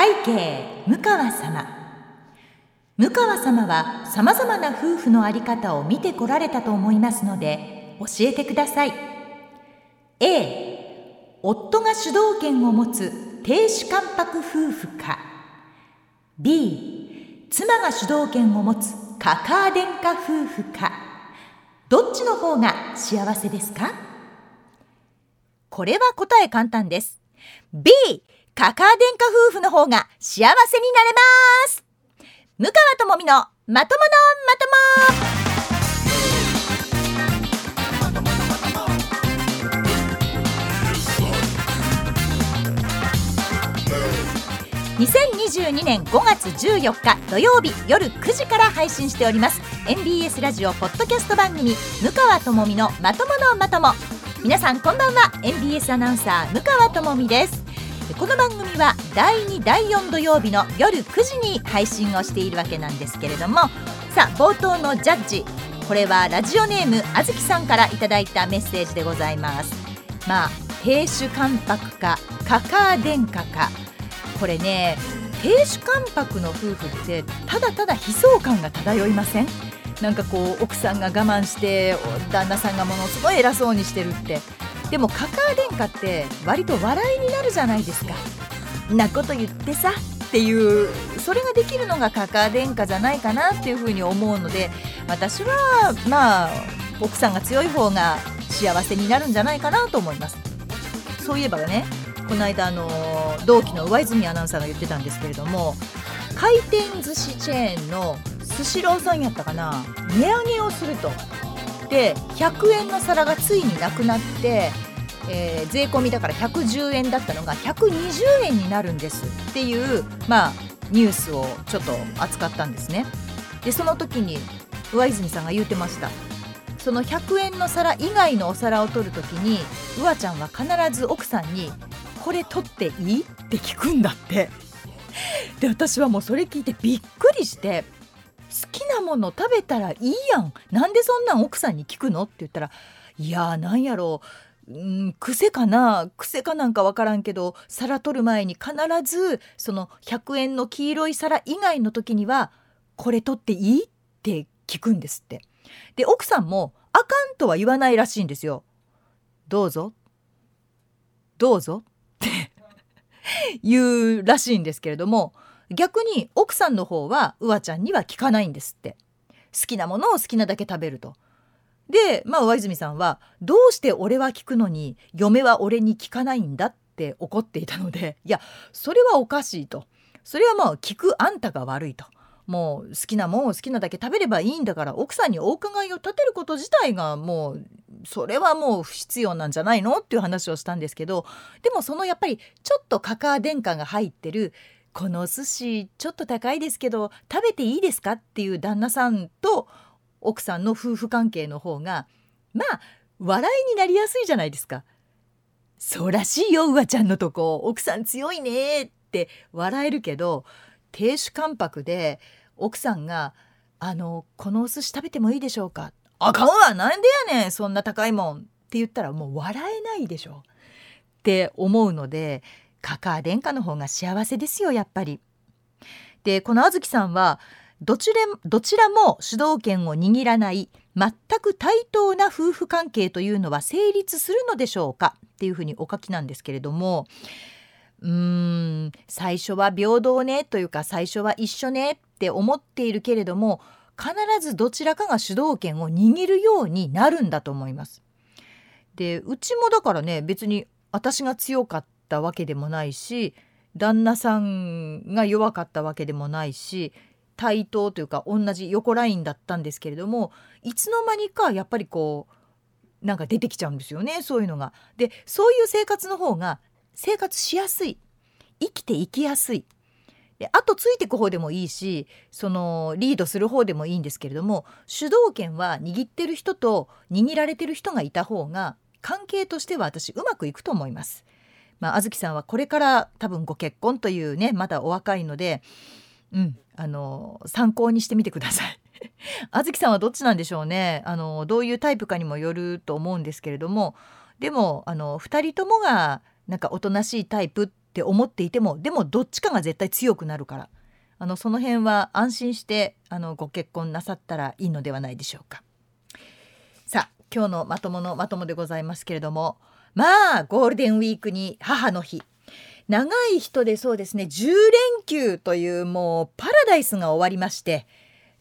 背景向川様。向川様はさまざまな夫婦の在り方を見てこられたと思いますので教えてください。A 夫が主導権を持つ亭主関白夫婦か。B 妻が主導権を持つカカア殿下夫婦か。どっちの方が幸せですか？これは答え簡単です。B カカア殿下夫婦の方が幸せになれます。向川智美のまとものまとも。2022年5月14日土曜日夜9時から配信しております。MBS ラジオポッドキャスト番組向川智美のまとものまとも。皆さんこんばんは。MBS アナウンサー向川智美です。この番組は第2第4土曜日の夜9時に配信をしているわけなんですけれどもさあ冒頭のジャッジこれはラジオネームあずきさんからいただいたメッセージでございます。まあ亭主関白かカカア殿下か。これね亭主関白の夫婦ってただただ悲壮感が漂いません？なんかこう奥さんが我慢して旦那さんがものすごい偉そうにしてるって。でもカカア殿下って割と笑いになるじゃないですか。なこと言ってさっていうそれができるのがカカア殿下じゃないかなっていうふうに思うので私はまあ奥さんが強い方が幸せになるんじゃないかなと思います。そういえばねこの間あの同期の上泉アナウンサーが言ってたんですけれども回転寿司チェーンのスシローさんやったかな値上げをすると。で100円の皿がついになくなって、えー、税込みだから110円だったのが120円になるんですっていうまあニュースをちょっと扱ったんですね。でその時に上泉さんが言うてました。その100円の皿以外のお皿を取る時にうわちゃんは必ず奥さんに「これ取っていい?」って聞くんだって。で私はもうそれ聞いてびっくりしてきなもの食べたらいいやんなんでそんなん奥さんに聞くの？って言ったらいやーなんやろううん癖かな癖かなんか分からんけど皿取る前に必ずその100円の黄色い皿以外の時には「これ取っていい?」って聞くんですって。で奥さんも「あかん」とは言わないらしいんですよ。どうぞどうぞって 言うらしいんですけれども逆に奥さんの方はうわちゃんには聞かないんですって好きなものを好きなだけ食べると。でまあ上泉さんは「どうして俺は聞くのに嫁は俺に聞かないんだ」って怒っていたので いやそれはおかしいとそれはまあ聞くあんたが悪いと。もう好きなもんを好きなだけ食べればいいんだから奥さんにお伺いを立てること自体がもうそれはもう不必要なんじゃないのっていう話をしたんですけどでもそのやっぱりちょっとカカア殿下が入ってるこのお寿司ちょっと高いですけど食べていいですか？っていう旦那さんと奥さんの夫婦関係の方がまあ笑いになりやすいじゃないですか。そうらしいようわちゃんのとこ奥さん強いねって笑えるけど亭主関白で奥さんが「あのこのお寿司食べてもいいでしょうか?」「あかんわなんでやねんそんな高いもん」って言ったらもう笑えないでしょって思うのでカカア殿下の方が幸せですよやっぱり。でこのあずきさんはどちらどちらも主導権を握らない全く対等な夫婦関係というのは成立するのでしょうかっていうふうにお書きなんですけれどもうーん最初は平等ねというか最初は一緒ねって思っているけれども必ずどちらかが主導権を握るようになるんだと思います。でうちもだからね別に私が強かっったわけでもないし旦那さんが弱かったわけでもないし対等というか同じ横ラインだったんですけれどもいつの間にかやっぱりこうなんか出てきちゃうんですよねそういうのが。でそういう生活の方が生活しやすい生きていきやすい。であとついてく方でもいいしそのリードする方でもいいんですけれども主導権は握ってる人と握られてる人がいた方が関係としては私うまくいくと思います。まあ、あずきさんはこれから多分ご結婚というねまだお若いので、うん、あの参考にしてみてください。あずきさんはどっちなんでしょうねあのどういうタイプかにもよると思うんですけれどもでもあの2人ともがなんかおとなしいタイプって思っていてもでもどっちかが絶対強くなるからあのその辺は安心してあのご結婚なさったらいいのではないでしょうか。さあ今日のまとものまともでございますけれどもまあゴールデンウィークに母の日。長い人でそうですね。10連休というもうパラダイスが終わりまして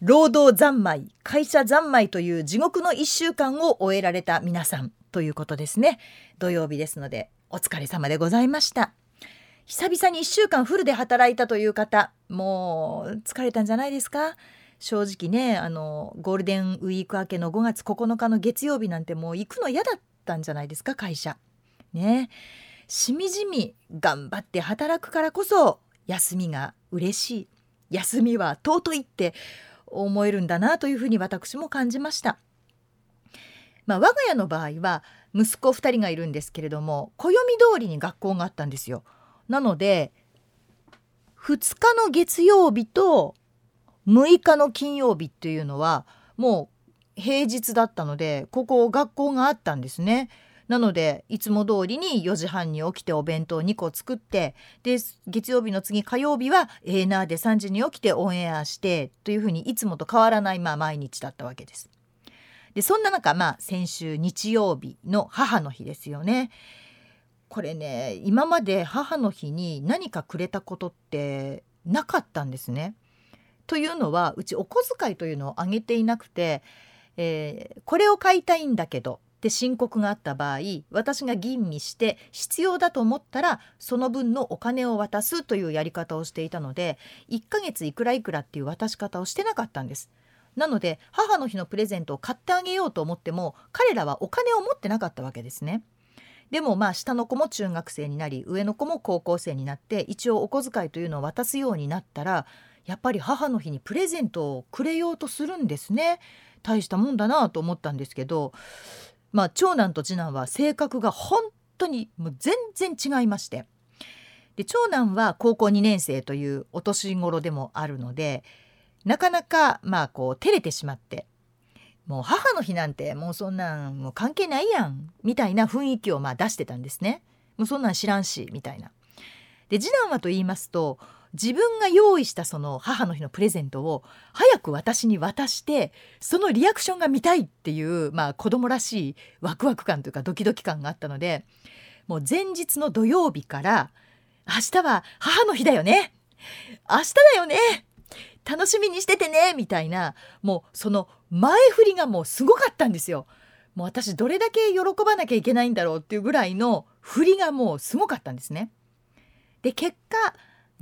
労働三昧会社三昧という地獄の1週間を終えられた皆さんということですね。土曜日ですのでお疲れ様でございました。久々に1週間フルで働いたという方もう疲れたんじゃないですか？正直ねあのゴールデンウィーク明けの5月9日の月曜日なんてもう行くの嫌だったんじゃないですか会社ねしみじみ頑張って働くからこそ休みが嬉しい休みは尊いって思えるんだなというふうに私も感じました。まあ、我が家の場合は息子2人がいるんですけれども暦通りに学校があったんですよ。なので2日の月曜日と6日の金曜日っていうのはもう平日だったのでここ学校があったんですね。なのでいつも通りに4時半に起きてお弁当2個作ってで月曜日の次火曜日はエーナーで3時に起きてオンエアしてというふうにいつもと変わらないまあ毎日だったわけです。でそんな中まあ先週日曜日の母の日ですよね。これね今まで母の日に何かくれたことってなかったんですね。というのはうちお小遣いというのをあげていなくて、えー、これを買いたいんだけどって申告があった場合私が吟味して必要だと思ったらその分のお金を渡すというやり方をしていたので1ヶ月いくらいくらっていう渡し方をしてなかったんです。なので母の日のプレゼントを買ってあげようと思っても彼らはお金を持ってなかったわけですね。でもまあ下の子も中学生になり上の子も高校生になって一応お小遣いというのを渡すようになったらやっぱり母の日にプレゼントをくれようとするんですね。大したもんだなと思ったんですけどまあ、長男と次男は性格が本当にもう全然違いましてで長男は高校2年生というお年頃でもあるのでなかなかまあこう照れてしまってもう母の日なんてもうそんなんもう関係ないやんみたいな雰囲気をまあ出してたんですね。もうそんなん知らんしみたいな。で次男はと言いますと自分が用意したその母の日のプレゼントを早く私に渡してそのリアクションが見たいっていうまあ子供らしいワクワク感というかドキドキ感があったのでもう前日の土曜日から明日は母の日だよね明日だよね楽しみにしててねみたいなもうその前振りがもうすごかったんですよ。もう私どれだけ喜ばなきゃいけないんだろうっていうぐらいの振りがもうすごかったんですね。で結果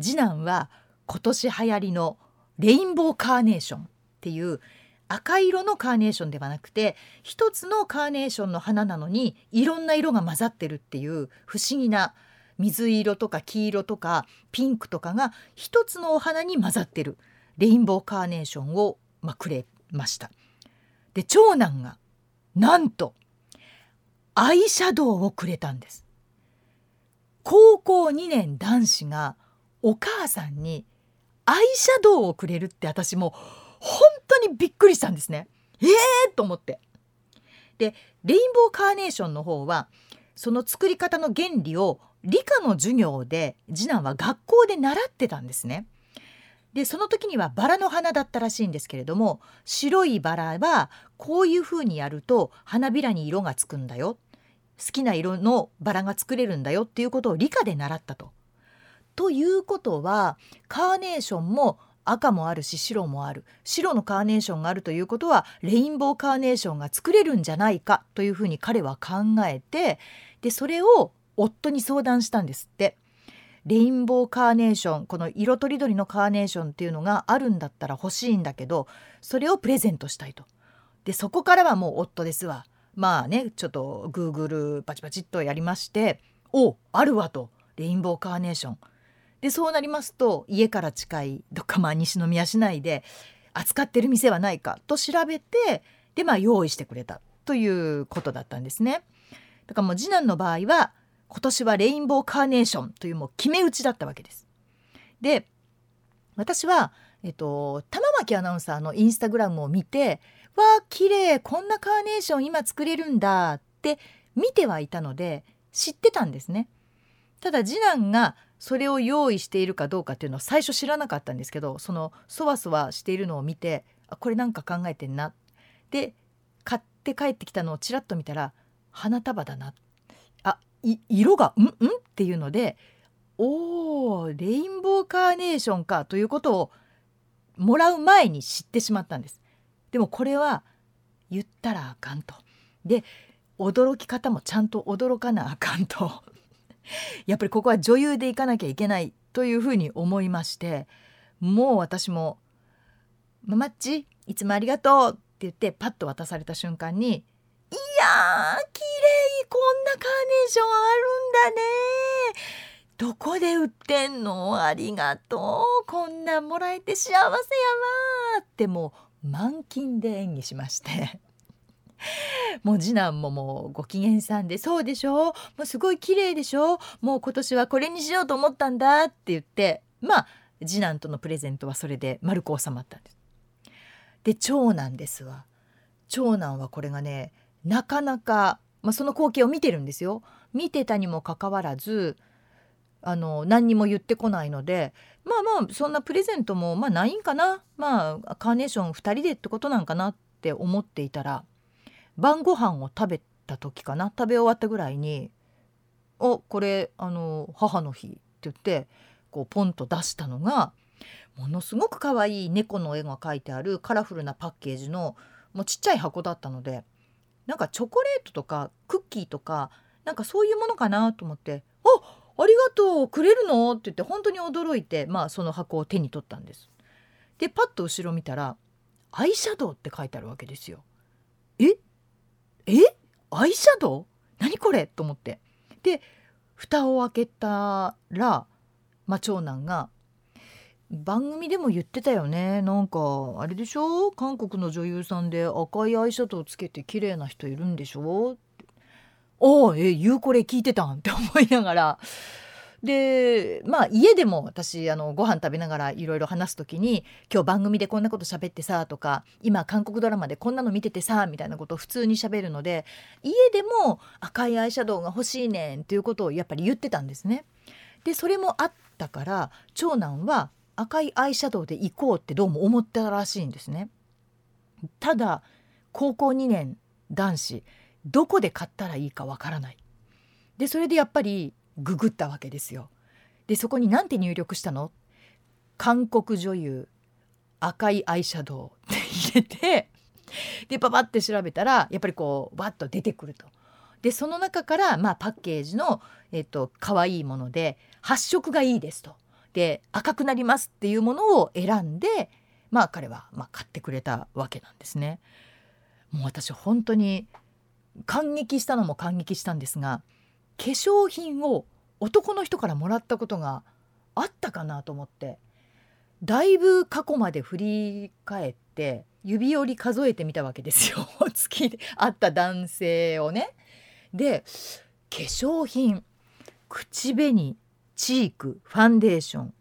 次男は今年流行りのレインボーカーネーションっていう赤色のカーネーションではなくて一つのカーネーションの花なのにいろんな色が混ざってるっていう不思議な水色とか黄色とかピンクとかが一つのお花に混ざってるレインボーカーネーションを、ま、くれました。で長男がなんとアイシャドウをくれたんです。高校2年男子がお母さんにアイシャドウをくれるって私も本当にびっくりしたんですね。えーと思って。でレインボーカーネーションの方はその作り方の原理を理科の授業で次男は学校で習ってたんですね。でその時にはバラの花だったらしいんですけれども白いバラはこういう風にやると花びらに色がつくんだよ好きな色のバラが作れるんだよっていうことを理科で習ったと。ということはカーネーションも赤もあるし白もある白のカーネーションがあるということはレインボーカーネーションが作れるんじゃないかというふうに彼は考えてでそれを夫に相談したんですって。レインボーカーネーションこの色とりどりのカーネーションっていうのがあるんだったら欲しいんだけどそれをプレゼントしたいと。でそこからはもう夫ですわ。まあねちょっとグーグルパチパチっとやりまして「おあるわ」と「レインボーカーネーション」でそうなりますと家から近いどっかまあ西宮市内で扱ってる店はないかと調べてでまあ用意してくれたということだったんですね。だからもう次男の場合は今年はレインボーカーネーションというもう決め打ちだったわけです。で私は、えっと、玉巻アナウンサーのインスタグラムを見て「わあ綺麗こんなカーネーション今作れるんだ」って見てはいたので知ってたんですね。ただ次男がそれを用意しているかどうかっていうのは最初知らなかったんですけどそのそわそわしているのを見てあこれなんか考えてんなで買って帰ってきたのをちらっと見たら花束だなあ色が「うんうん?」っていうので「おーレインボーカーネーションか」ということをもらう前に知ってしまったんです。でもこれは言ったらあかんと。で驚き方もちゃんと驚かなあかんと。やっぱりここは女優でいかなきゃいけないというふうに思いましてもう私も「ママッチいつもありがとう」って言ってパッと渡された瞬間に「いやー綺麗こんなカーネーションあるんだね。どこで売ってんの？ありがとう。こんなんもらえて幸せやわ」ってもう満勤で演技しまして。もう次男ももうご機嫌さんで「そうでしょ？もうすごい綺麗でしょ？もう今年はこれにしようと思ったんだ」って言ってまあ次男とのプレゼントはそれで丸く収まったんです。で長男ですわ長男はこれがねなかなか、まあ、その光景を見てるんですよ。見てたにもかかわらずあの何にも言ってこないのでまあまあそんなプレゼントもまあないんかな？まあカーネーション2人でってことなんかなって思っていたら晩ご飯を食べた時かな？食べ終わったぐらいに「おこれあの母の日」って言ってこうポンと出したのがものすごく可愛い猫の絵が描いてあるカラフルなパッケージのもうちっちゃい箱だったのでなんかチョコレートとかクッキーとかなんかそういうものかなと思って「あありがとうくれるの?」って言って本当に驚いてまあその箱を手に取ったんです。でパッと後ろ見たら「アイシャドウ」って書いてあるわけですよ。え？え？アイシャドウ？何これ？と思って。で蓋を開けたら、まあ、長男が「番組でも言ってたよね。なんかあれでしょ？韓国の女優さんで赤いアイシャドウつけて綺麗な人いるんでしょ?」って。おおえ言うこれ聞いてたん？って思いながら。でまあ家でも私あのご飯食べながらいろいろ話す時に「今日番組でこんなこと喋ってさ」とか「今韓国ドラマでこんなの見ててさ」みたいなことを普通に喋るので家でも赤いアイシャドウが欲しいねんっていうことをやっぱり言ってたんですね。でそれもあったから長男は赤いアイシャドウで行こうってどうも思ったらしいんですね。ただ高校2年男子どこで買ったらいいかわからない。でそれでやっぱりググったわけですよ。でそこに何て入力したの？韓国女優赤いアイシャドウ って入れてでパパって調べたらやっぱりこうバッと出てくると。でその中から、まあ、パッケージの、えっと可愛いもので発色がいいですと。で赤くなりますっていうものを選んでまあ彼は、まあ、買ってくれたわけなんですね。もう私本当に感激したのも感激したんですが化粧品を男の人からもらったことがあったかなと思ってだいぶ過去まで振り返って指折り数えてみたわけですよ 月で会った男性をね。で化粧品口紅チークファンデーション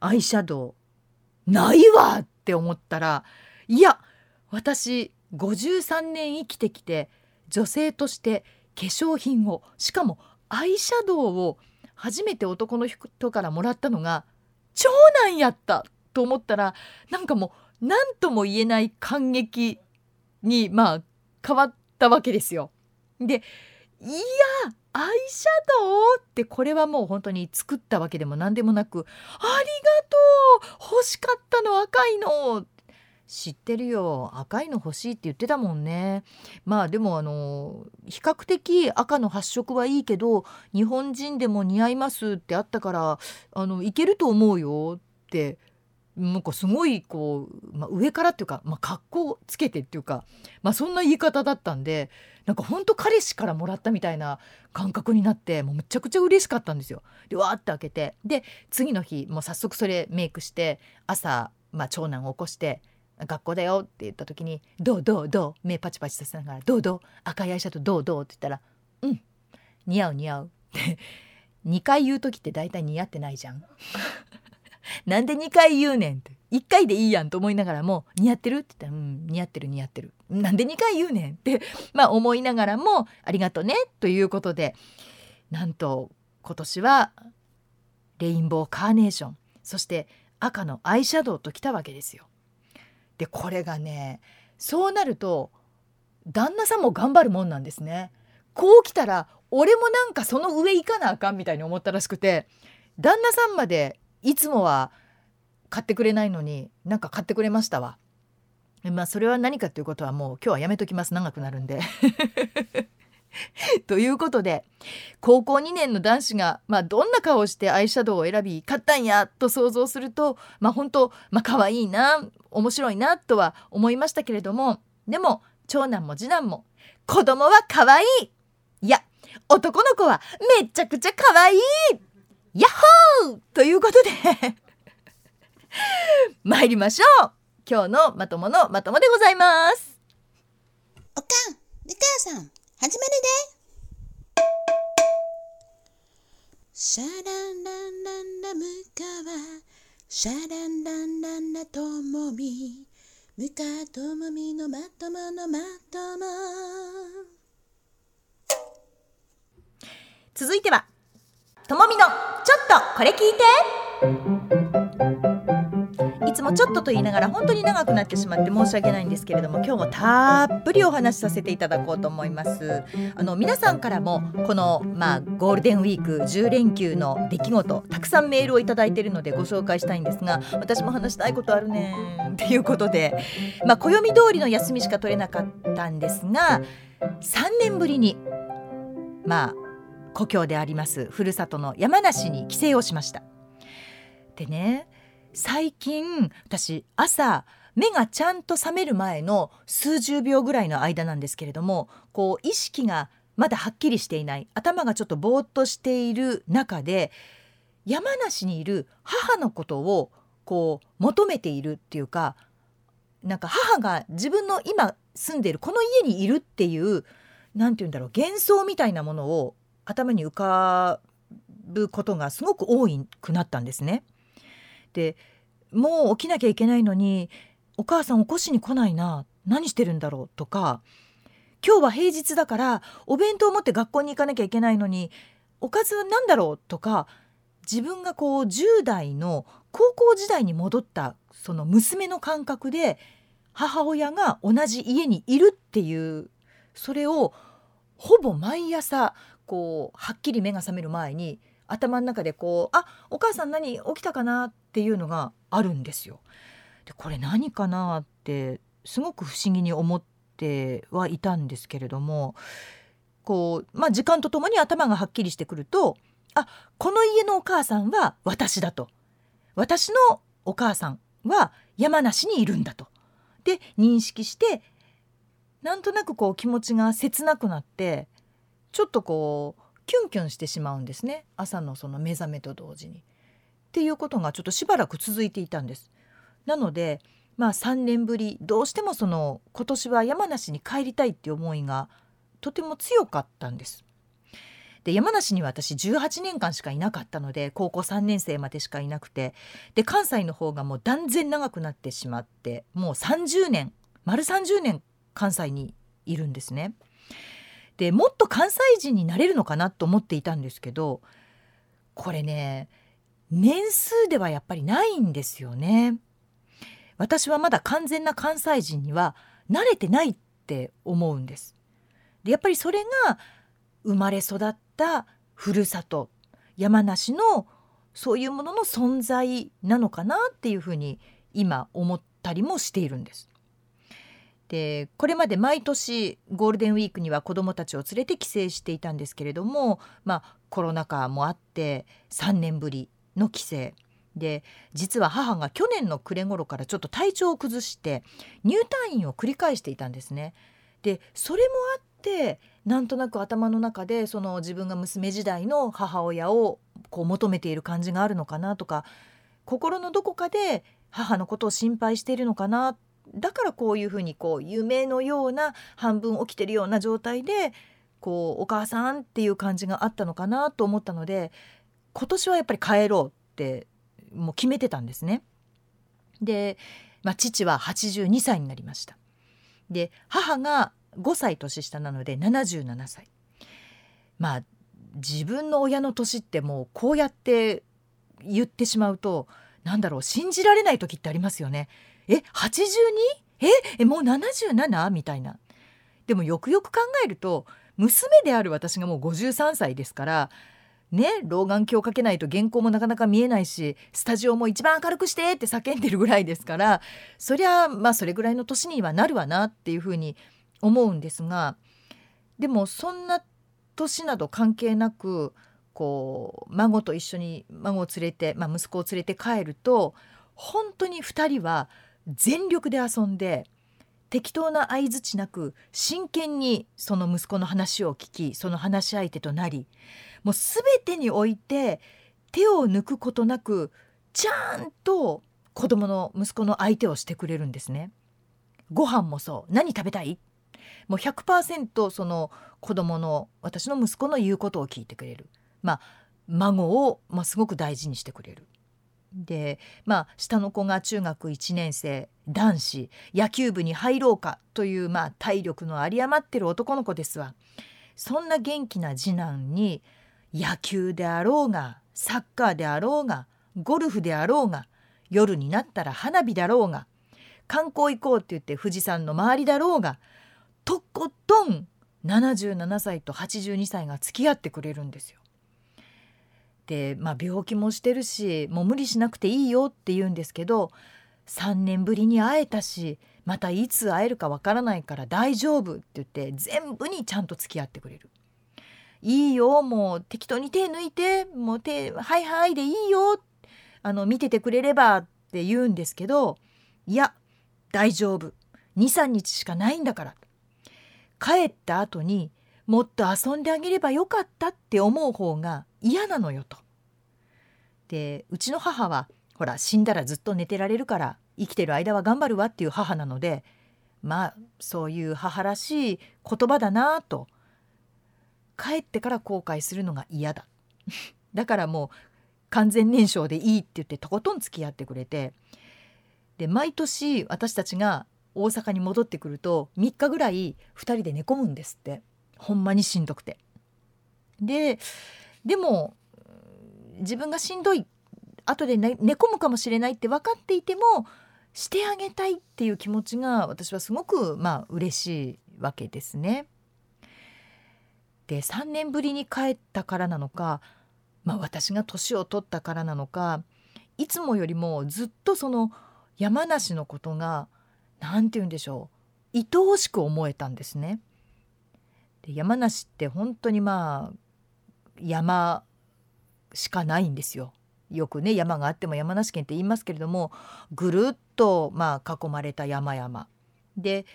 アイシャドウないわって思ったらいや私53年生きてきて女性として化粧品をしかもアイシャドウを初めて男の人からもらったのが長男やったと思ったらなんかもう何とも言えない感激にまあ変わったわけですよ。でいやアイシャドウってこれはもう本当に作ったわけでも何でもなく「ありがとう欲しかったの赤いの」知ってるよ赤いの欲しいって言ってたもんねまあでもあの比較的赤の発色はいいけど日本人でも似合いますってあったからあのいけると思うよってなんかすごいこう、まあ、上からっていうか、まあ、格好つけてっていうか、まあ、そんな言い方だったんでなんかほんと彼氏からもらったみたいな感覚になってもうむちゃくちゃ嬉しかったんですよ。でわーって開けてで次の日もう早速それメイクして朝、まあ、長男を起こして学校だよって言った時に「どうどうどう?」目パチパチさせながら「どうどう？赤いアイシャドウどうどう?」って言ったら「うん似合う似合う」って2回言う時って大体似合ってないじゃん。なんで2回言うねんって1回でいいやんと思いながらも「似合ってる?」って言ったら「うん似合ってる似合ってる」なんで2回言うねんってまあ思いながらも「ありがとうね」ということでなんと今年はレインボーカーネーションそして赤のアイシャドウときたわけですよ。でこれがねそうなると旦那さんも頑張るもんなんですね。こう来たら俺もなんかその上行かなあかんみたいに思ったらしくて旦那さんまでいつもは買ってくれないのになんか買ってくれましたわ。まあそれは何かということはもう今日はやめときます長くなるんで。ということで高校2年の男子が、まあ、どんな顔をしてアイシャドウを選び買ったんやと想像するとまあ本当まあ可愛いな面白いなとは思いましたけれどもでも長男も次男も子供は可愛い。いや男の子はめちゃくちゃ可愛い。ヤッホー！ということで 参りましょう。今日のまとものまともでございます。おかん、みかやさん、始まるで。シャランランランラムカワ、シャランランランラともみ、ムカともみのまとものまとも。続いては。ともみのちょっとこれ聞いて。いつもちょっとと言いながら本当に長くなってしまって申し訳ないんですけれども今日もたっぷりお話しさせていただこうと思います。あの皆さんからもこのまあゴールデンウィーク10連休の出来事たくさんメールをいただいているのでご紹介したいんですが私も話したいことあるねっていうことでまあ暦通りの休みしか取れなかったんですが3年ぶりにまあ故郷でありますふるさとの山梨に帰省をしました。でね最近私朝目がちゃんと覚める前の数十秒ぐらいの間なんですけれどもこう意識がまだはっきりしていない頭がちょっとぼーっとしている中で山梨にいる母のことをこう求めているっていうかなんか母が自分の今住んでいるこの家にいるっていう何て言うんだろう幻想みたいなものを頭に浮かぶことがすごく多くなったんですね。でもう起きなきゃいけないのにお母さん起こしに来ないな何してるんだろうとか今日は平日だからお弁当を持って学校に行かなきゃいけないのにおかずは何だろうとか自分がこう10代の高校時代に戻ったその娘の感覚で母親が同じ家にいるっていうそれをほぼ毎朝こうはっきり目が覚める前に頭の中でこう「あお母さん何起きたかな?」っていうのがあるんですよ。でこれ何かなってすごく不思議に思ってはいたんですけれどもこう、まあ、時間とともに頭がはっきりしてくるとあこの家のお母さんは私だと私のお母さんは山梨にいるんだと。で認識してなんとなくこう気持ちが切なくなってちょっとこうキュンキュンしてしまうんですね朝のその目覚めと同時に。っていうことがちょっとしばらく続いていたんです。なのでまあ3年ぶりどうしてもその今年は山梨に帰りたいっていう思いがとても強かったんです。で山梨には私18年間しかいなかったので高校3年生までしかいなくてで関西の方がもう断然長くなってしまってもう30年丸30年関西にいるんですね。でもっと関西人になれるのかなと思っていたんですけどこれね年数ではやっぱりないんですよね。私はまだ完全な関西人には慣れてないって思うんです。でやっぱりそれが生まれ育ったふるさと山梨のそういうものの存在なのかなっていうふうに今思ったりもしているんです。でこれまで毎年ゴールデンウィークには子どもたちを連れて帰省していたんですけれども、まあ、コロナ禍もあって3年ぶりの帰省で実は母が去年の暮れ頃からちょっと体調を崩して入退院を繰り返していたんですね。でそれもあってなんとなく頭の中でその自分が娘時代の母親をこう求めている感じがあるのかなとか心のどこかで母のことを心配しているのかなだからこういうふうにこう夢のような半分起きてるような状態でこうお母さんっていう感じがあったのかなと思ったので今年はやっぱり帰ろうってもう決めてたんですね。で、まあ、父は82歳になりました。で母が5歳年下なので77歳。まあ自分の親の年ってもうこうやって言ってしまうとなんだろう信じられない時ってありますよね。え 82? えもう 77? みたいな。でもよくよく考えると娘である私がもう53歳ですからね老眼鏡をかけないと原稿もなかなか見えないしスタジオも一番明るくしてって叫んでるぐらいですからそりゃまあそれぐらいの年にはなるわなっていうふうに思うんですがでもそんな年など関係なくこう孫と一緒に孫を連れて、まあ、息子を連れて帰ると本当に2人は全力で遊んで適当な相づちなく真剣にその息子の話を聞きその話し相手となりもう全てにおいて手を抜くことなくちゃんと子供の息子の相手をしてくれるんですね。ご飯もそう何食べたい？もう100%その子供の私の息子の言うことを聞いてくれる。まあ孫を、まあ、すごく大事にしてくれる。でまあ下の子が中学1年生男子野球部に入ろうかという、まあ、体力の有り余ってる男の子ですわそんな元気な次男に野球であろうがサッカーであろうがゴルフであろうが夜になったら花火だろうが観光行こうって言って富士山の周りだろうがとことん77歳と82歳が付き合ってくれるんですよ。で、まあ、病気もしてるしもう無理しなくていいよって言うんですけど3年ぶりに会えたしまたいつ会えるかわからないから大丈夫って言って全部にちゃんと付き合ってくれる。いいよもう適当に手抜いてもう手はいはいでいいよ。あの見ててくれればって言うんですけどいや大丈夫。23日しかないんだから。帰った後にもっと遊んであげればよかったって思う方が嫌なのよと。でうちの母はほら死んだらずっと寝てられるから生きてる間は頑張るわっていう母なのでまあそういう母らしい言葉だなと帰ってから後悔するのが嫌だ だからもう完全燃焼でいいって言ってとことん付き合ってくれてで毎年私たちが大阪に戻ってくると3日ぐらい2人で寝込むんですってほんまにしんどくて。ででも自分がしんどい後で寝込むかもしれないって分かっていてもしてあげたいっていう気持ちが私はすごくまあ嬉しいわけですね。で3年ぶりに帰ったからなのか、まあ、私が年を取ったからなのかいつもよりもずっとその山梨のことが何て言うんでしょう愛おしく思えたんですね。で山梨って本当にまあ山しかないんですよ。よくね山があっても山梨県って言いますけれどもぐるっとまあ囲まれた山々で、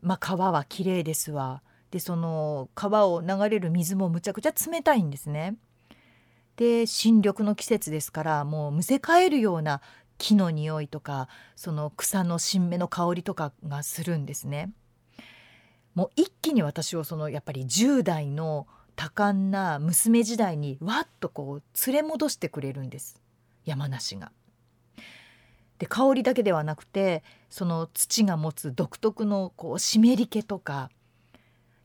まあ、川は綺麗ですわでその川を流れる水もむちゃくちゃ冷たいんですね。で新緑の季節ですからもうむせ返るような木の匂いとかその草の新芽の香りとかがするんですね。もう一気に私をそのやっぱり10代の多感な娘時代にわっとこう連れ戻してくれるんです山梨が。で香りだけではなくてその土が持つ独特のこう湿り気とか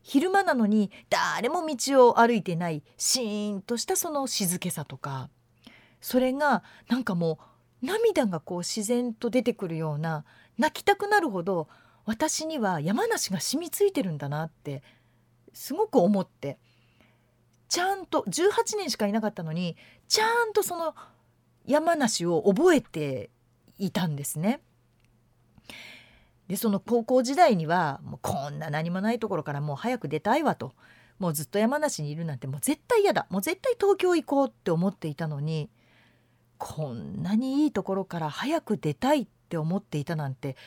昼間なのに誰も道を歩いてないシーンとしたその静けさとかそれがなんかもう涙がこう自然と出てくるような泣きたくなるほど私には山梨が染みついてるんだなってすごく思ってちゃんと18年しかいなかったのにちゃんとその山梨を覚えていたんですね。でその高校時代にはもうこんな何もないところからもう早く出たいわともうずっと山梨にいるなんてもう絶対嫌だもう絶対東京行こうって思っていたのにこんなにいいところから早く出たいって思っていたなんて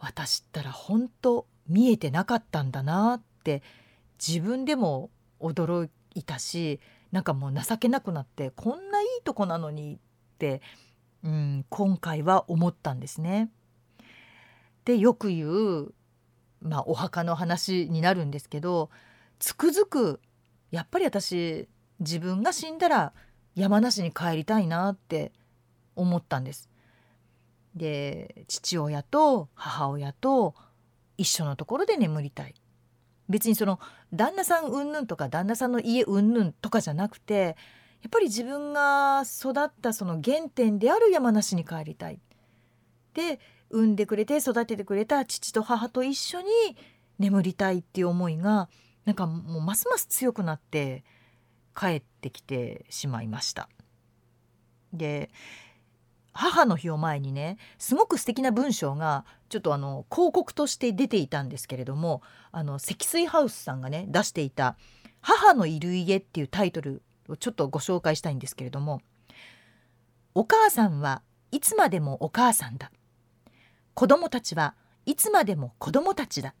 私ったら本当見えてなかったんだなって自分でも驚いたしなんかもう情けなくなってこんないいとこなのにって、うん、今回は思ったんですね。でよく言う、まあ、お墓の話になるんですけどつくづくやっぱり私自分が死んだら山梨に帰りたいなって思ったんです。で父親と母親と一緒のところで眠りたい。別にその旦那さんうんぬんとか旦那さんの家うんぬんとかじゃなくてやっぱり自分が育ったその原点である山梨に帰りたい。で産んでくれて育ててくれた父と母と一緒に眠りたいっていう思いがなんかもうますます強くなって帰ってきてしまいました。で母の日を前にねすごく素敵な文章がちょっとあの広告として出ていたんですけれどもあの積水ハウスさんがね出していた「母のいる家」っていうタイトルをちょっとご紹介したいんですけれども「お母さんはいつまでもお母さんだ」「子供たちはいつまでも子供たちだ」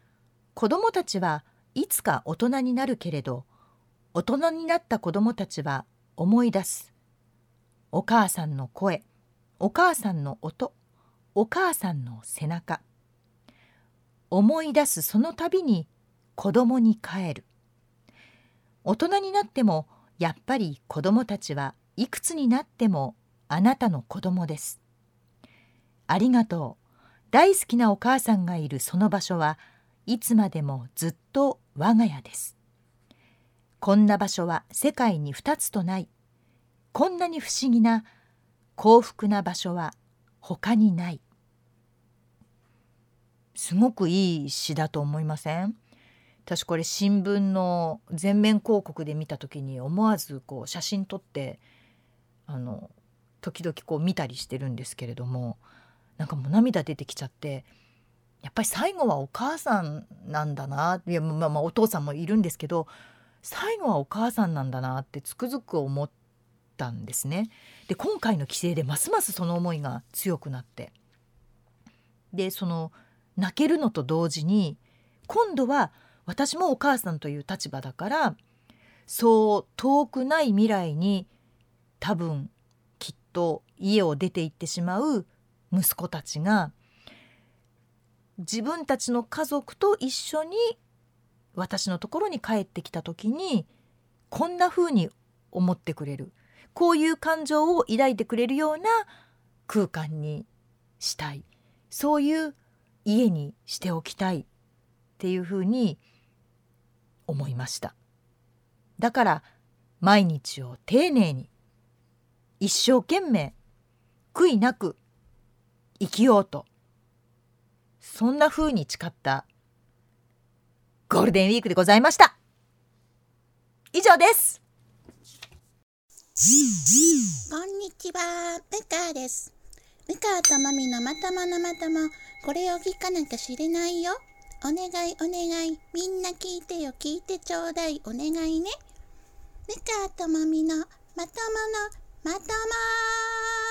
「子供たちはいつか大人になるけれど大人になった子供たちは思い出す」お母さんの声お母さんの音お母さんの背中。思い出すその度に子供に帰る。大人になってもやっぱり子供たちはいくつになってもあなたの子供です。ありがとう。大好きなお母さんがいるその場所はいつまでもずっと我が家です。こんな場所は世界に二つとない。こんなに不思議な幸福な場所は他にない。すごくいい詩だと思いません？私これ新聞の全面広告で見た時に思わずこう写真撮ってあの時々こう見たりしてるんですけれどもなんかもう涙出てきちゃってやっぱり最後はお母さんなんだないや、まあ、まあお父さんもいるんですけど最後はお母さんなんだなってつくづく思ったんですね。で今回の規制でますますその思いが強くなってでその泣けるのと同時に今度は私もお母さんという立場だからそう遠くない未来に多分きっと家を出て行ってしまう息子たちが自分たちの家族と一緒に私のところに帰ってきた時にこんな風に思ってくれる。こういう感情を抱いてくれるような空間にしたい。そういう家にしておきたい。っていうふうに思いました。だから毎日を丁寧に一生懸命悔いなく生きようと。そんなふうに誓った。ゴールデンウィークでございました。以上です。こんにちは、ムカです。ムカともみのまとものまとも、これを聞かなきゃ知れないよ。お願いお願い、みんな聞いてよ、聞いてちょうだい、お願いね。ムカともみのまとものまとも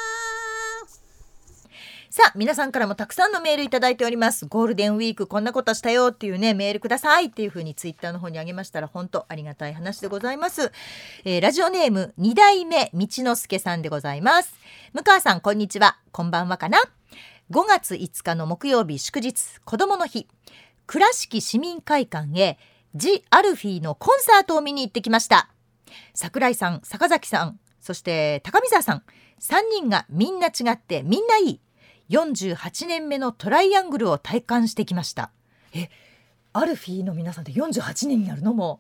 さあ、皆さんからもたくさんのメールいただいております。ゴールデンウィークこんなことしたよっていうね、メールくださいっていうふうにツイッターの方にあげましたら、本当ありがたい話でございます。えー、ラジオネーム、二代目道之助さんでございます。向川さん、こんにちは。こんばんはかな。5月5日の木曜日祝日、子供の日。倉敷市民会館へ、ジ・アルフィーのコンサートを見に行ってきました。桜井さん、坂崎さん、そして高見沢さん、3人がみんな違ってみんないい。48年目のトライアングルを体感してきました。えアルフィーの皆さんで48年になるの？も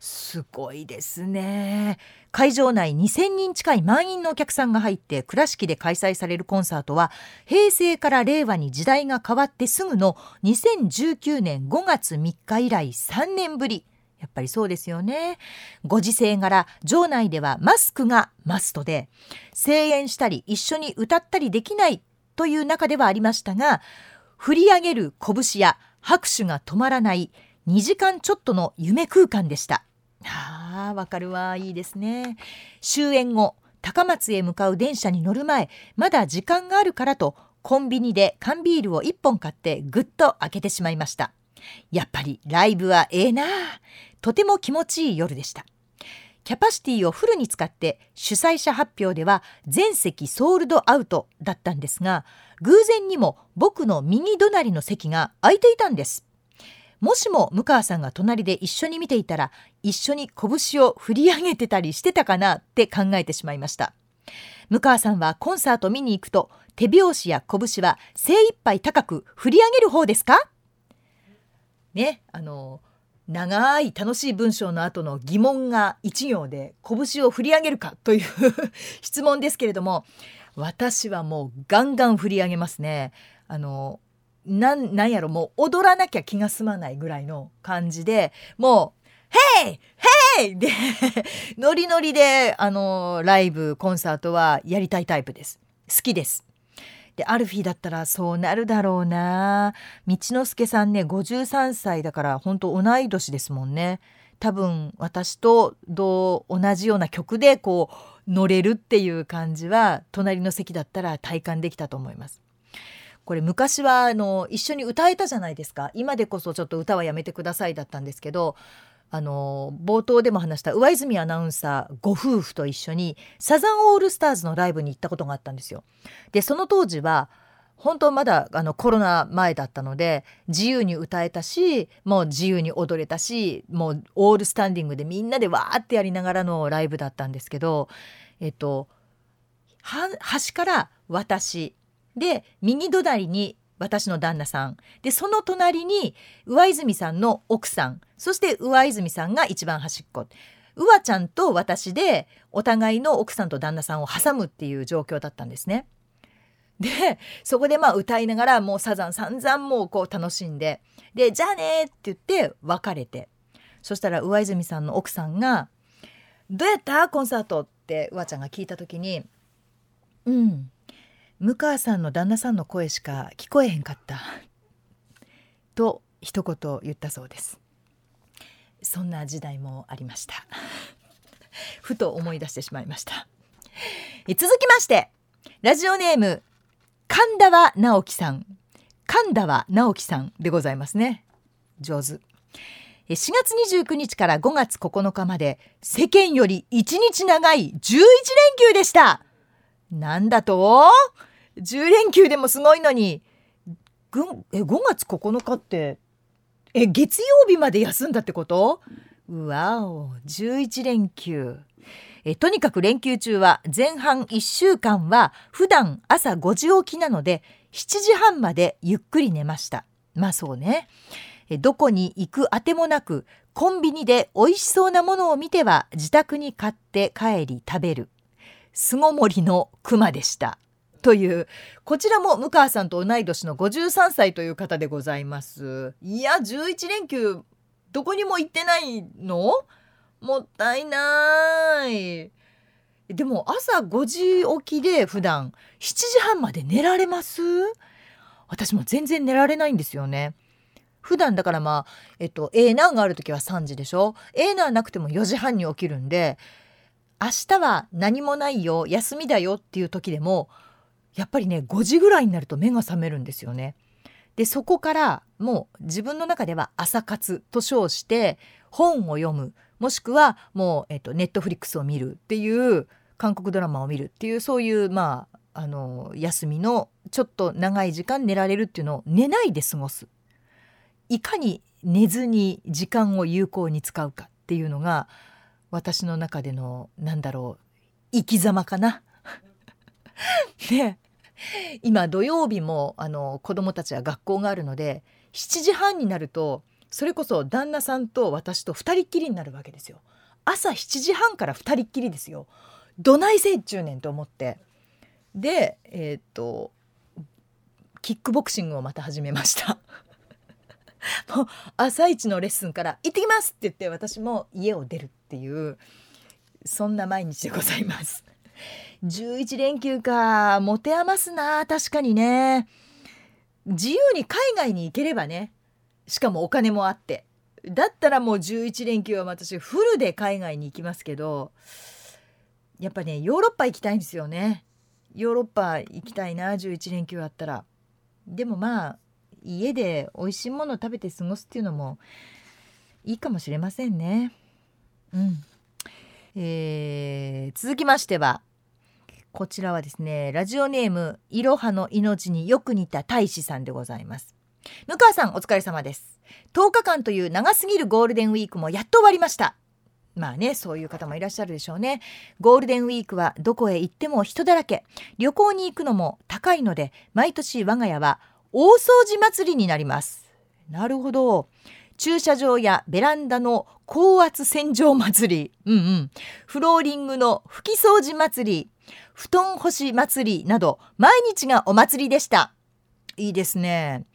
すごいですね。会場内2000人近い満員のお客さんが入って倉敷で開催されるコンサートは平成から令和に時代が変わってすぐの2019年5月3日以来3年ぶり。やっぱりそうですよね。ご時世柄、場内ではマスクがマストで、声援したり一緒に歌ったりできないという中ではありましたが振り上げる拳や拍手が止まらない2時間ちょっとの夢空間でした。あーわかるわいいですね。終演後高松へ向かう電車に乗る前まだ時間があるからとコンビニで缶ビールを1本買ってぐっと開けてしまいました。やっぱりライブはええなとても気持ちいい夜でしたキャパシティをフルに使って主催者発表では全席ソールドアウトだったんですが偶然にも僕の右隣の席が空いていたんです。もしも向川さんが隣で一緒に見ていたら一緒に拳を振り上げてたりしてたかなって考えてしまいました。向川さんはコンサート見に行くと手拍子や拳は精一杯高く振り上げる方ですか？ねあの長い楽しい文章の後の疑問が一行で拳を振り上げるかという 質問ですけれども私はもうガンガン振り上げますね。あのなんなんやろもう踊らなきゃ気が済まないぐらいの感じでもう「ヘイヘイ!」でノリノリであのライブコンサートはやりたいタイプです好きですでアルフィーだったらそうなるだろうな。道之助さんね53歳だから本当同い年ですもんね。多分私と同じような曲でこう乗れるっていう感じは隣の席だったら体感できたと思います。これ昔はあの一緒に歌えたじゃないですか。今でこそちょっと歌はやめてくださいだったんですけどあの冒頭でも話した上泉アナウンサーご夫婦と一緒にサザンオールスターズのライブに行ったことがあったんですよ。でその当時は本当まだあのコロナ前だったので自由に歌えたしもう自由に踊れたしもうオールスタンディングでみんなでわーってやりながらのライブだったんですけどえっと端から私で右隣に私の旦那さん。でその隣に上泉さんの奥さん。そして上泉さんが一番端っこ。うわちゃんと私でお互いの奥さんと旦那さんを挟むっていう状況だったんですね。でそこでまあ歌いながらもうサザン散々もうこう楽しんで。でじゃあねって言って別れて。そしたら上泉さんの奥さんが「どうやった？コンサート?」ってうわちゃんが聞いた時に「うん。向川さんの旦那さんの声しか聞こえへんかった」と一言言ったそうです。そんな時代もありました。ふと思い出してしまいました。続きましてラジオネーム神田は直樹さん。神田は直樹さんでございますね。上手。4月29日から5月9日まで世間より1日長い11連休でした。なんだと？10連休でもすごいのに。え5月9日ってえ月曜日まで休んだってこと？うわお11連休。えとにかく連休中は前半1週間は普段朝5時起きなので7時半までゆっくり寝ました。まあそうね。えどこに行くあてもなくコンビニで美味しそうなものを見ては自宅に買って帰り食べる。巣ごもりの熊でした。というこちらも向川さんと同い年の53歳という方でございます。いや11連休どこにも行ってないの？もったいない。でも朝5時起きで普段7時半まで寝られます？私も全然寝られないんですよね。普段だからまあえっと A ナーがある時は3時でしょ？A ナーなくても4時半に起きるんで明日は何もないよ休みだよっていう時でもやっぱりね5時ぐらいになると目が覚めるんですよね。でそこからもう自分の中では朝活と称して本を読むもしくはもう、えっと、ネットフリックスを見るっていう韓国ドラマを見るっていうそういうまああの休みのちょっと長い時間寝られるっていうのを寝ないで過ごすいかに寝ずに時間を有効に使うかっていうのが私の中でのなんだろう生き様かな？ね今土曜日もあの子供たちは学校があるので7時半になるとそれこそ旦那さんと私と2人っきりになるわけですよ。朝7時半から2人っきりですよ。どないせいっちゅうねんと思ってでえー、っとキックボクシングをまた始めました。もう朝一のレッスンから「行ってきます!」って言って私も家を出るっていうそんな毎日でございます。11連休か。持て余すな。確かにね。自由に海外に行ければね。しかもお金もあって。だったらもう11連休は私フルで海外に行きますけどやっぱねヨーロッパ行きたいんですよね。ヨーロッパ行きたいな11連休あったら。でもまあ家で美味しいもの食べて過ごすっていうのもいいかもしれませんね。うん。えー、続きましてはこちらはですねラジオネームいろはの命によく似た大使さんでございます。向川さんお疲れ様です。10日間という長すぎるゴールデンウィークもやっと終わりました。まあねそういう方もいらっしゃるでしょうね。ゴールデンウィークはどこへ行っても人だらけ。旅行に行くのも高いので毎年我が家は大掃除祭りになりますなるほど駐車場やベランダの高圧洗浄祭り、うんうん、フローリングの拭き掃除祭り、布団干し祭りなど毎日がお祭りでした。いいですね。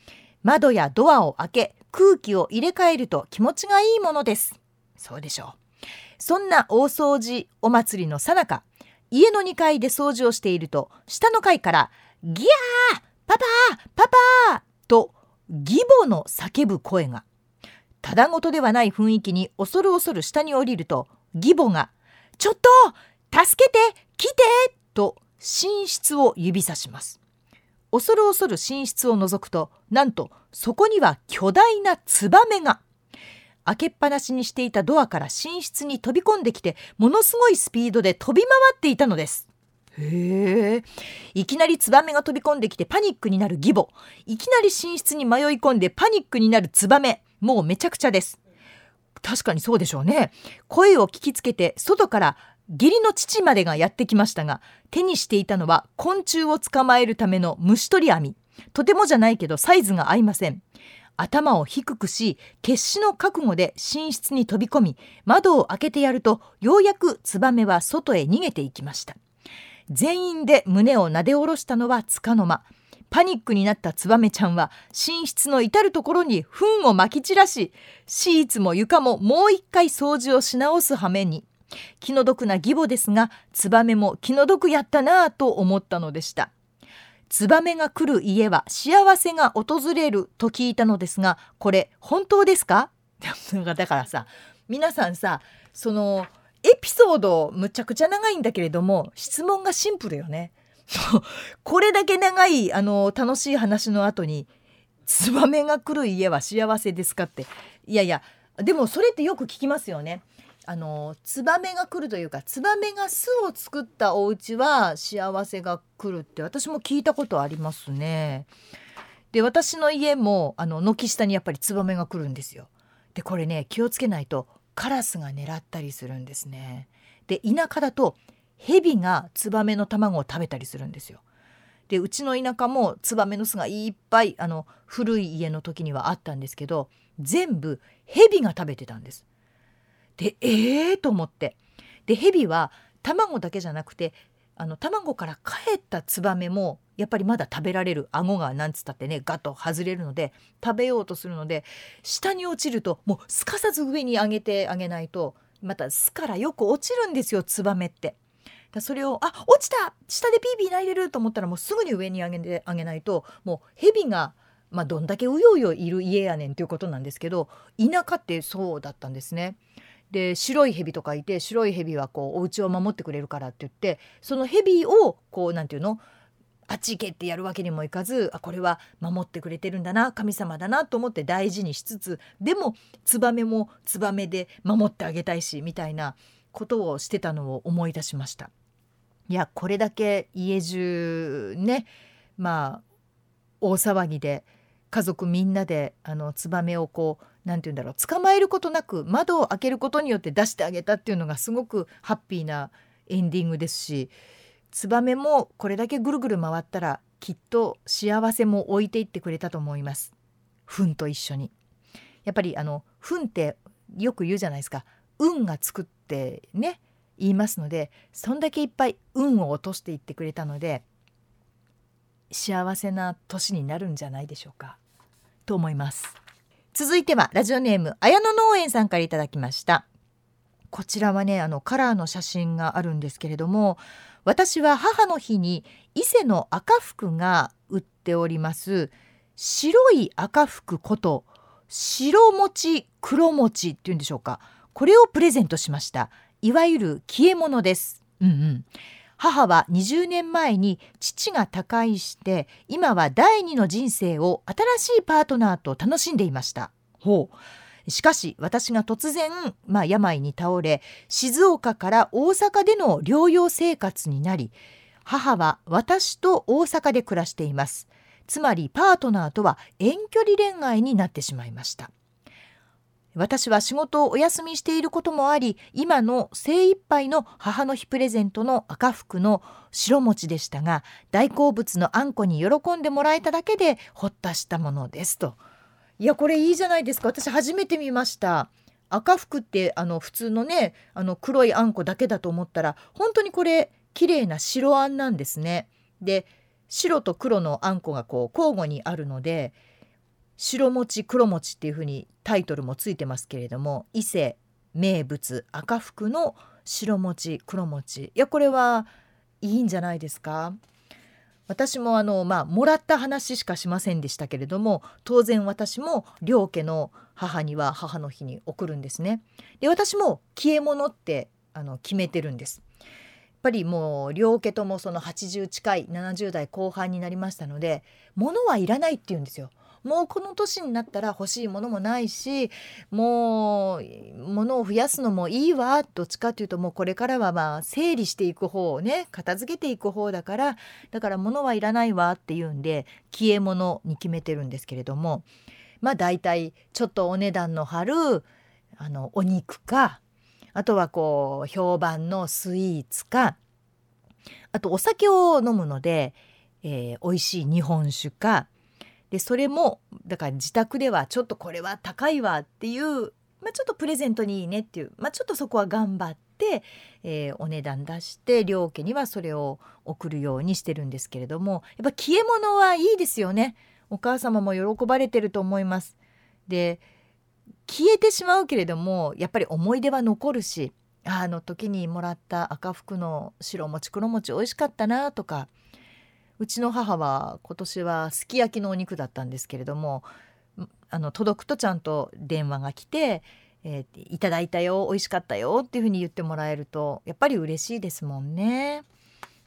窓やドアを開け空気を入れ替えると気持ちがいいものです。そうでしょう。そんな大掃除お祭りのさなか、家の2階で掃除をしていると、下の階からギャーパパーパパと義母の叫ぶ声が。ただごとではない雰囲気に恐る恐る下に降りると、義母が、ちょっと助けて来てと寝室を指さします。恐る恐る寝室を覗くと、なんとそこには巨大なツバメが。開けっぱなしにしていたドアから寝室に飛び込んできて、ものすごいスピードで飛び回っていたのです。へえ。いきなりツバメが飛び込んできてパニックになる義母。いきなり寝室に迷い込んでパニックになるツバメ。もうめちゃくちゃです。確かにそうでしょうね。声を聞きつけて外から義理の父までがやってきましたが、手にしていたのは昆虫を捕まえるための虫取り網。とてもじゃないけどサイズが合いません。頭を低くし決死の覚悟で寝室に飛び込み窓を開けてやるとようやくツバメは外へ逃げていきました全員で胸をなで下ろしたのはつかの間。パニックになったツバメちゃんは寝室の至る所に糞をまき散らしシーツも床ももう一回掃除をし直す羽目に。気の毒な義母ですがツバメも気の毒やったなぁと思ったのでした。ツバメが来る家は幸せが訪れると聞いたのですがこれ本当ですか？だからさ皆さんさそのエピソードむちゃくちゃ長いんだけれども質問がシンプルよね。これだけ長いあの楽しい話の後に「ツバメが来る家は幸せですか?」っていやいやでもそれってよく聞きますよね。あのツバメが来るというかツバメが巣を作ったお家は幸せが来るって私も聞いたことありますね。で私の家もあの軒下にやっぱりツバメが来るんですよ。でこれね気をつけないとカラスが狙ったりするんですね。で田舎だとヘビがツバメの卵を食べたりするんですよ。でうちの田舎もツバメの巣がいっぱいあの古い家の時にはあったんですけど全部ヘビが食べてたんです。でええー、と思って。でヘビは卵だけじゃなくてあの卵から帰ったツバメもやっぱりまだ食べられる顎がなんつったってねガッと外れるので食べようとするので下に落ちるともうすかさず上に上げてあげないとまた巣からよく落ちるんですよツバメって。だそれをあ落ちた下でピーピー泣いてると思ったらもうすぐに上に上げてあげないともうヘビが、まあ、どんだけうようよいる家やねんということなんですけど田舎ってそうだったんですね。で白い蛇とかいて白い蛇はこうお家を守ってくれるからって言ってその蛇をこうなんていうのあっち行けってやるわけにもいかずあこれは守ってくれてるんだな神様だなと思って大事にしつつでもツバメもツバメで守ってあげたいしみたいなことをしてたのを思い出しました。いやこれだけ家中ねまあ大騒ぎで家族みんなであのツバメをこう何て言うんだろう捕まえることなく窓を開けることによって出してあげたっていうのがすごくハッピーなエンディングですしツバメもこれだけぐるぐる回ったらきっと幸せも置いていってくれたと思います。糞と一緒に。やっぱりあの糞ってよく言うじゃないですか。運がつくってね言いますのでそんだけいっぱい運を落としていってくれたので幸せな年になるんじゃないでしょうかと思います続いてはラジオネーム綾野農園さんからいただきました。こちらはねあのカラーの写真があるんですけれども私は母の日に伊勢の赤福が売っております。白い赤福こと白餅黒餅っていうんでしょうか。これをプレゼントしました。いわゆる消え物です。うんうん。母は20年前に父が他界して今は第二の人生を新しいパートナーと楽しんでいました。ほう。しかし私が突然、まあ、病に倒れ静岡から大阪での療養生活になり母は私と大阪で暮らしています。つまりパートナーとは遠距離恋愛になってしまいました私は仕事をお休みしていることもあり今の精一杯の母の日プレゼントの赤福の白餅でしたが大好物のあんこに喜んでもらえただけでほったしたものですと。いやこれいいじゃないですか。私初めて見ました。赤服ってあの普通のねあの黒いあんこだけだと思ったら本当にこれ綺麗な白あんなんですね。で白と黒のあんこがこう交互にあるので白餅黒餅っていう風にタイトルもついてますけれども伊勢名物赤福の白餅黒餅いやこれはいいんじゃないですか？私もあのまあもらった話しかしませんでしたけれども当然私も両家の母には母の日に送るんですね。で私も消え物ってあの決めてるんです。やっぱりもう両家ともその80近い70代後半になりましたので物はいらないって言うんですよ。もうこの年になったら欲しいものもないしもう物を増やすのもいいわどっちかというともうこれからはまあ整理していく方をね片付けていく方だからだから物はいらないわっていうんで消え物に決めてるんですけれどもまあ大体ちょっとお値段の張るあのお肉かあとはこう評判のスイーツかあとお酒を飲むので、えー、美味しい日本酒かでそれもだから自宅ではちょっとこれは高いわっていう、まあ、ちょっとプレゼントにいいねっていう、まあ、ちょっとそこは頑張って、えー、お値段出して両家にはそれを送るようにしてるんですけれどもやっぱ消え物はいいですよね。お母様も喜ばれてると思います。で消えてしまうけれどもやっぱり思い出は残るしあの時にもらった赤福の白餅黒餅美味しかったなとかうちの母は今年はすき焼きのお肉だったんですけれどもあの届くとちゃんと電話が来て「えー、いただいたよ美味しかったよ」っていうふうに言ってもらえるとやっぱり嬉しいですもんね。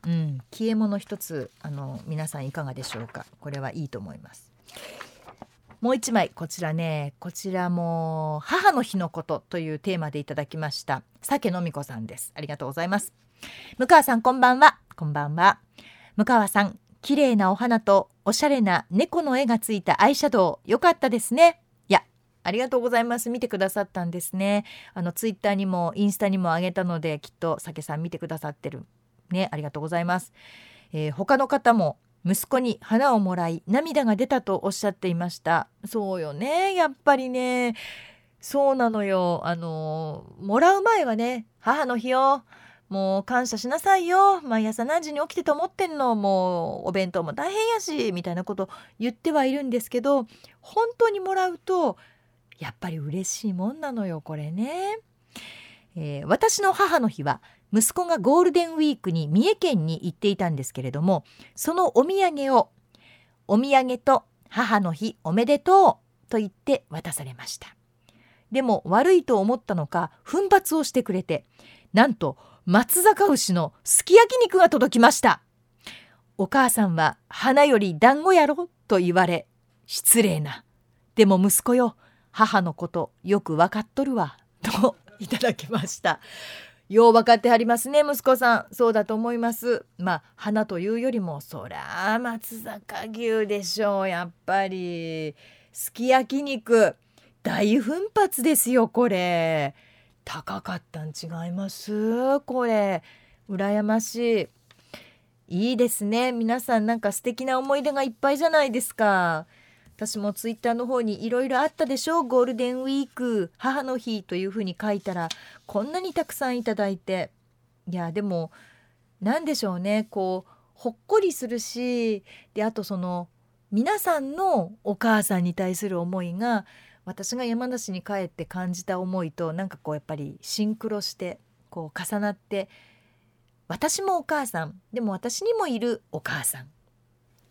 うん、消え物一つあの皆さんいかがでしょうか？これはいいと思います。もう一枚こちらねこちらも母の日のことというテーマでいただきました酒のみこさんです。ありがとうございます。向川さんこんばんは。こんばんは。向川さん綺麗なお花とおしゃれな猫の絵がついたアイシャドウ良かったですね。いやありがとうございます。見てくださったんですね。あのツイッターにもインスタにもあげたのできっと酒さん見てくださってるね。ありがとうございます、えー、他の方も息子に花をもらい涙が出たとおっしゃっていました。そうよね。やっぱりね。そうなのよ。あのもらう前はね母の日よ。もう感謝しなさいよ。毎朝何時に起きてと思ってんの。もうお弁当も大変やしみたいなこと言ってはいるんですけど本当にもらうとやっぱり嬉しいもんなのよこれね、えー、私の母の日は息子がゴールデンウィークに三重県に行っていたんですけれどもそのお土産をお土産と母の日おめでとうと言って渡されました。でも悪いと思ったのか奮発をしてくれてなんと松坂牛のすき焼き肉が届きました。お母さんは花より団子やろと言われ失礼な。でも息子よ母のことよく分かっとるわといただきました。よう分かってはりますね息子さん。そうだと思います。まあ花というよりもそりゃ松坂牛でしょうやっぱり。すき焼き肉大奮発ですよこれ。高かったん違います？これ。羨ましい。いいですね。皆さんなんか素敵な思い出がいっぱいじゃないですか。私もツイッターの方にいろいろあったでしょう。ゴールデンウィーク母の日というふうに書いたらこんなにたくさんいただいて。いやでも何でしょうね。こうほっこりするしであとその皆さんのお母さんに対する思いが私が山梨に帰って感じた思いとなんかこうやっぱりシンクロしてこう重なって私もお母さんでも私にもいるお母さんっ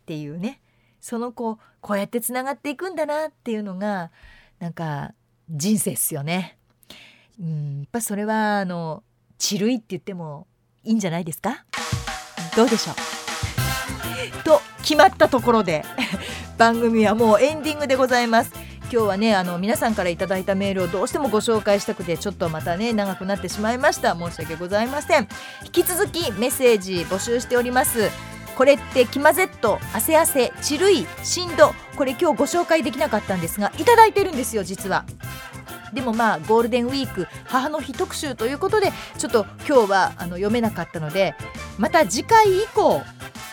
ていうねその子こうやってつながっていくんだなっていうのがなんか人生っすよね。うんやっぱそれはあの治類って言ってもいいんじゃないですか？どうでしょう？と決まったところで 番組はもうエンディングでございます。今日はねあの皆さんからいただいたメールをどうしてもご紹介したくてちょっとまたね長くなってしまいました。申し訳ございません。引き続きメッセージ募集しております。これってキマゼット汗汗チルイ振動これ今日ご紹介できなかったんですがいただいてるんですよ実は。でもまあゴールデンウィーク母の日特集ということでちょっと今日はあの読めなかったのでまた次回以降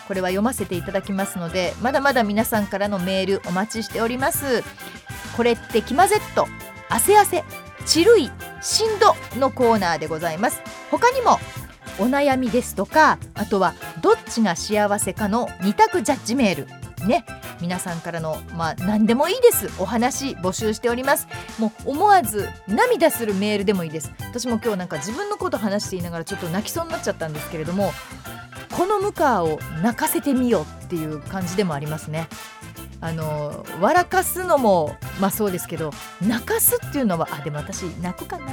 これは読ませていただきますのでまだまだ皆さんからのメールお待ちしております。これってキマ Z 汗汗ちるいしんどのコーナーでございます。他にもお悩みですとかあとはどっちが幸せかの二択ジャッジメール。ね。皆さんからのまあ何でもいいです。お話募集しております。もう思わず涙するメールでもいいです。私も今日なんか自分のこと話していながらちょっと泣きそうになっちゃったんですけれどもこのムカを泣かせてみようっていう感じでもありますね。あの笑かすのもまあそうですけど泣かすっていうのはあでも私泣くかな。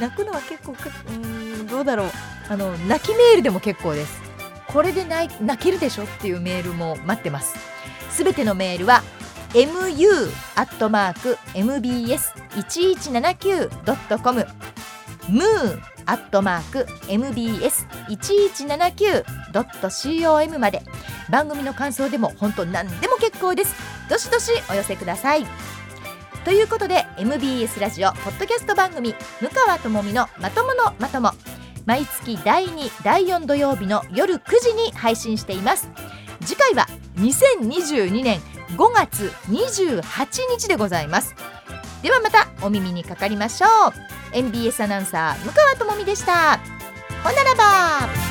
泣くのは結構うんどうだろう。あの泣きメールでも結構です。これで泣泣けるでしょっていうメールも待ってます。すべてのメールは mu.mbs1179.com mu.mbs1179.com まで。番組の感想でも本当何でも結構です。どしどしお寄せください。ということで MBS ラジオポッドキャスト番組「向川智美のまとものまとも」毎月第2第4土曜日の夜9時に配信しています。次回は2022年5月28日でございます。ではまたお耳にかかりましょう。MBS アナウンサー向川智美でした。ほならば。